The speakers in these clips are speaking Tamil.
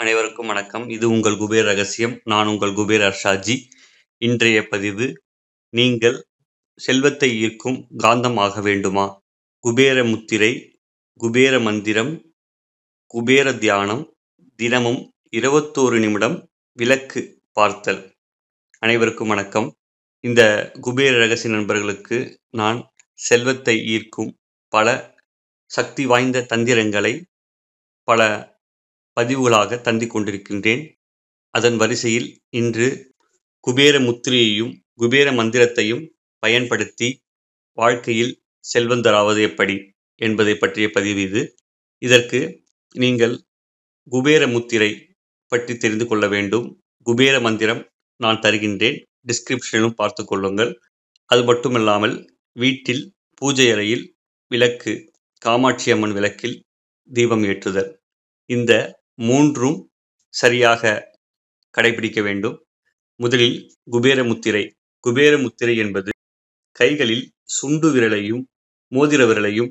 அனைவருக்கும் வணக்கம். இது உங்கள் குபேர் ரகசியம். நான் உங்கள் குபேர் அர்ஷாஜி. இன்றைய பதிவு நீங்கள் செல்வத்தை ஈர்க்கும் காந்தம் ஆக வேண்டுமா? குபேர முத்திரை, குபேர மந்திரம், குபேர தியானம், தினமும் 21 நிமிடம் விளக்கு பார்த்தல். அனைவருக்கும் வணக்கம். இந்த குபேர ரகசிய நண்பர்களுக்கு நான் செல்வத்தை ஈர்க்கும் பல சக்தி வாய்ந்த தந்திரங்களை பல பதிவுகளாக தந்திக் கொண்டிருக்கின்றேன். அதன் வரிசையில் இன்று குபேர முத்திரையையும், குபேர மந்திரத்தையும் பயன்படுத்தி வாழ்க்கையில் செல்வந்தராவது எப்படி என்பதை பற்றிய பதிவு இது. இதற்கு நீங்கள் குபேர முத்திரை பற்றி தெரிந்து கொள்ள வேண்டும். குபேர மந்திரம் நான் தருகின்றேன். டிஸ்கிரிப்ஷனிலும் பார்த்து கொள்ளுங்கள். அது மட்டுமல்லாமல் வீட்டில் பூஜை அறையில் விளக்கு காமாட்சி அம்மன் விளக்கில் தீபம் ஏற்றுதல். இந்த மூன்றும் சரியாக கடைபிடிக்க வேண்டும். முதலில் குபேர முத்திரை. குபேர முத்திரை என்பது கைகளில் சுண்டு விரலையும், மோதிர விரலையும்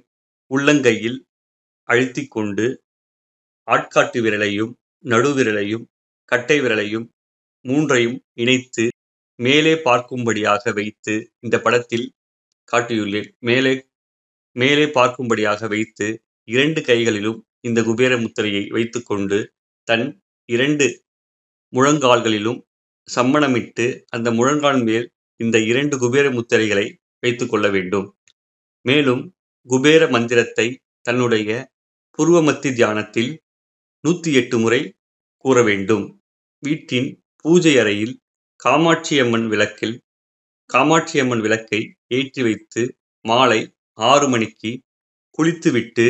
உள்ளங்கையில் அழுத்திக் கொண்டு ஆட்காட்டு விரலையும், நடுவிரலையும், கட்டை விரலையும் மூன்றையும் இணைத்து மேலே பார்க்கும்படியாக வைத்து இந்த படத்தில் காட்டியுள்ளேன். மேலே மேலே பார்க்கும்படியாக வைத்து இரண்டு கைகளிலும் இந்த குபேர முத்திரையை வைத்துக்கொண்டு தன் இரண்டு முழங்கால்களிலும் சம்மணமிட்டு அந்த முழங்கால் மேல் இந்த இரண்டு குபேர முத்திரைகளை வைத்து கொள்ள வேண்டும். மேலும் குபேர மந்திரத்தை தன்னுடைய புருவமத்தி தியானத்தில் 108 முறை கூற வேண்டும். வீட்டின் பூஜை அறையில் காமாட்சியம்மன் விளக்கில் காமாட்சியம்மன் விளக்கை ஏற்றி வைத்து மாலை ஆறு மணிக்கு குளித்துவிட்டு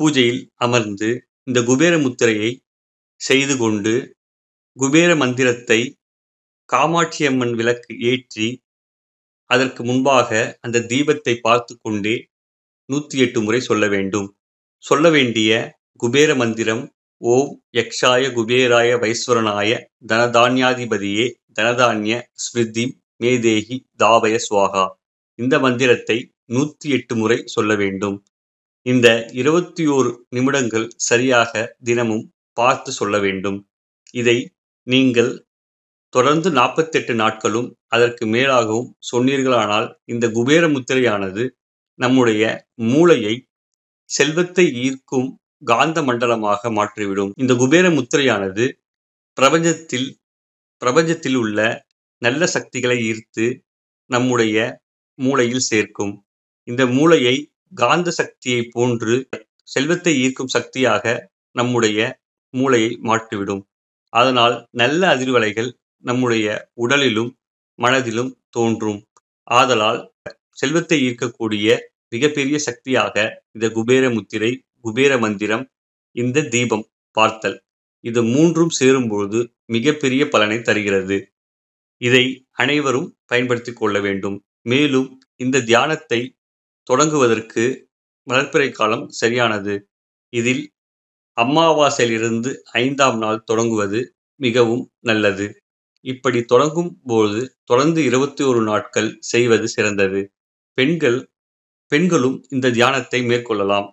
பூஜையில் அமர்ந்து இந்த குபேர முத்திரையை செய்து கொண்டு குபேர மந்திரத்தை காமாட்சி அம்மன் விளக்கு ஏற்றி அதற்கு முன்பாக அந்த தீபத்தை பார்த்து கொண்டே 108 முறை சொல்ல வேண்டும். சொல்ல வேண்டிய குபேர மந்திரம் ஓம் யக்ஷாய குபேராய வைஸ்வரனாய தனதான்யாதிபதியே தனதான்ய ஸ்மிருதி மேதேகி தாவய சுவாகா இந்த மந்திரத்தை 108 முறை சொல்ல வேண்டும். இந்த 21 நிமிடங்கள் சரியாக தினமும் பார்த்து சொல்ல வேண்டும். இதை நீங்கள் தொடர்ந்து 48 நாட்களும் அதற்கு மேலாகவும் சொன்னீர்களானால் இந்த குபேர முத்திரையானது நம்முடைய மூளையை செல்வத்தை ஈர்க்கும் காந்த மண்டலமாக மாற்றிவிடும். இந்த குபேர முத்திரையானது பிரபஞ்சத்தில் பிரபஞ்சத்தில் உள்ள நல்ல சக்திகளை ஈர்த்து நம்முடைய மூளையில் சேர்க்கும். இந்த மூளையை காந்த சக்தியைப் போன்று செல்வத்தை ஈர்க்கும் சக்தியாக நம்முடைய மூளையை மாற்றிவிடும். அதனால் நல்ல அதிர்வலைகள் நம்முடைய உடலிலும், மனதிலும் தோன்றும். ஆதலால் செல்வத்தை ஈர்க்கக்கூடிய மிகப்பெரிய சக்தியாக இந்த குபேர முத்திரை, குபேர மந்திரம், இந்த தீபம் பார்த்தல் இது மூன்றும் சேரும்பொழுது மிகப்பெரிய பலனை தருகிறது. இதை அனைவரும் பயன்படுத்திக் கொள்ள வேண்டும். மேலும் இந்த தியானத்தை தொடங்குவதற்கு வளர்பிறை காலம் சரியானது. இதில் அமாவாசையிலிருந்து ஐந்தாம் நாள் தொடங்குவது மிகவும் நல்லது. இப்படி தொடங்கும் போது தொடர்ந்து 21 நாட்கள் செய்வது சிறந்தது. பெண்கள் பெண்களும் இந்த தியானத்தை மேற்கொள்ளலாம்.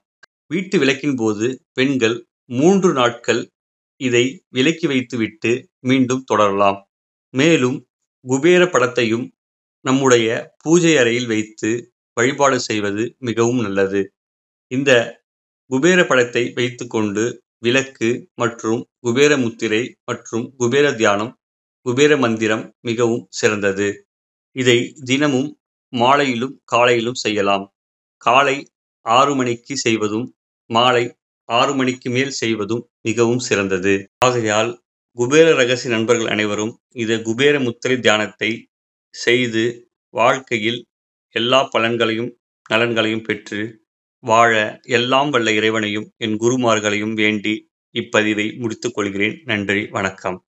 வீட்டு விளக்கின் போது பெண்கள் மூன்று நாட்கள் இதை விலக்கி வைத்துவிட்டு மீண்டும் தொடரலாம். மேலும் குபேர படத்தையும் நம்முடைய பூஜை அறையில் வைத்து வழிபாடு செய்வது மிகவும் நல்லது. இந்த குபேர படத்தை வைத்துக்கொண்டு விளக்கு மற்றும் குபேர முத்திரை மற்றும் குபேர தியானம், குபேர மந்திரம் மிகவும் சிறந்தது. இதை தினமும் மாலையிலும், காலையிலும் செய்யலாம். காலை ஆறு மணிக்கு செய்வதும், மாலை ஆறு மணிக்கு மேல் செய்வதும் மிகவும் சிறந்தது. ஆகையால் குபேர ரகசிய நண்பர்கள் அனைவரும் இந்த குபேர முத்திரை தியானத்தை செய்து வாழ்க்கையில் எல்லா பலன்களையும், நலன்களையும் பெற்று வாழ எல்லாம் வல்ல இறைவனையும், என் குருமார்களையும் வேண்டி இப்பதிவை முடித்துக் கொள்கிறேன். நன்றி, வணக்கம்.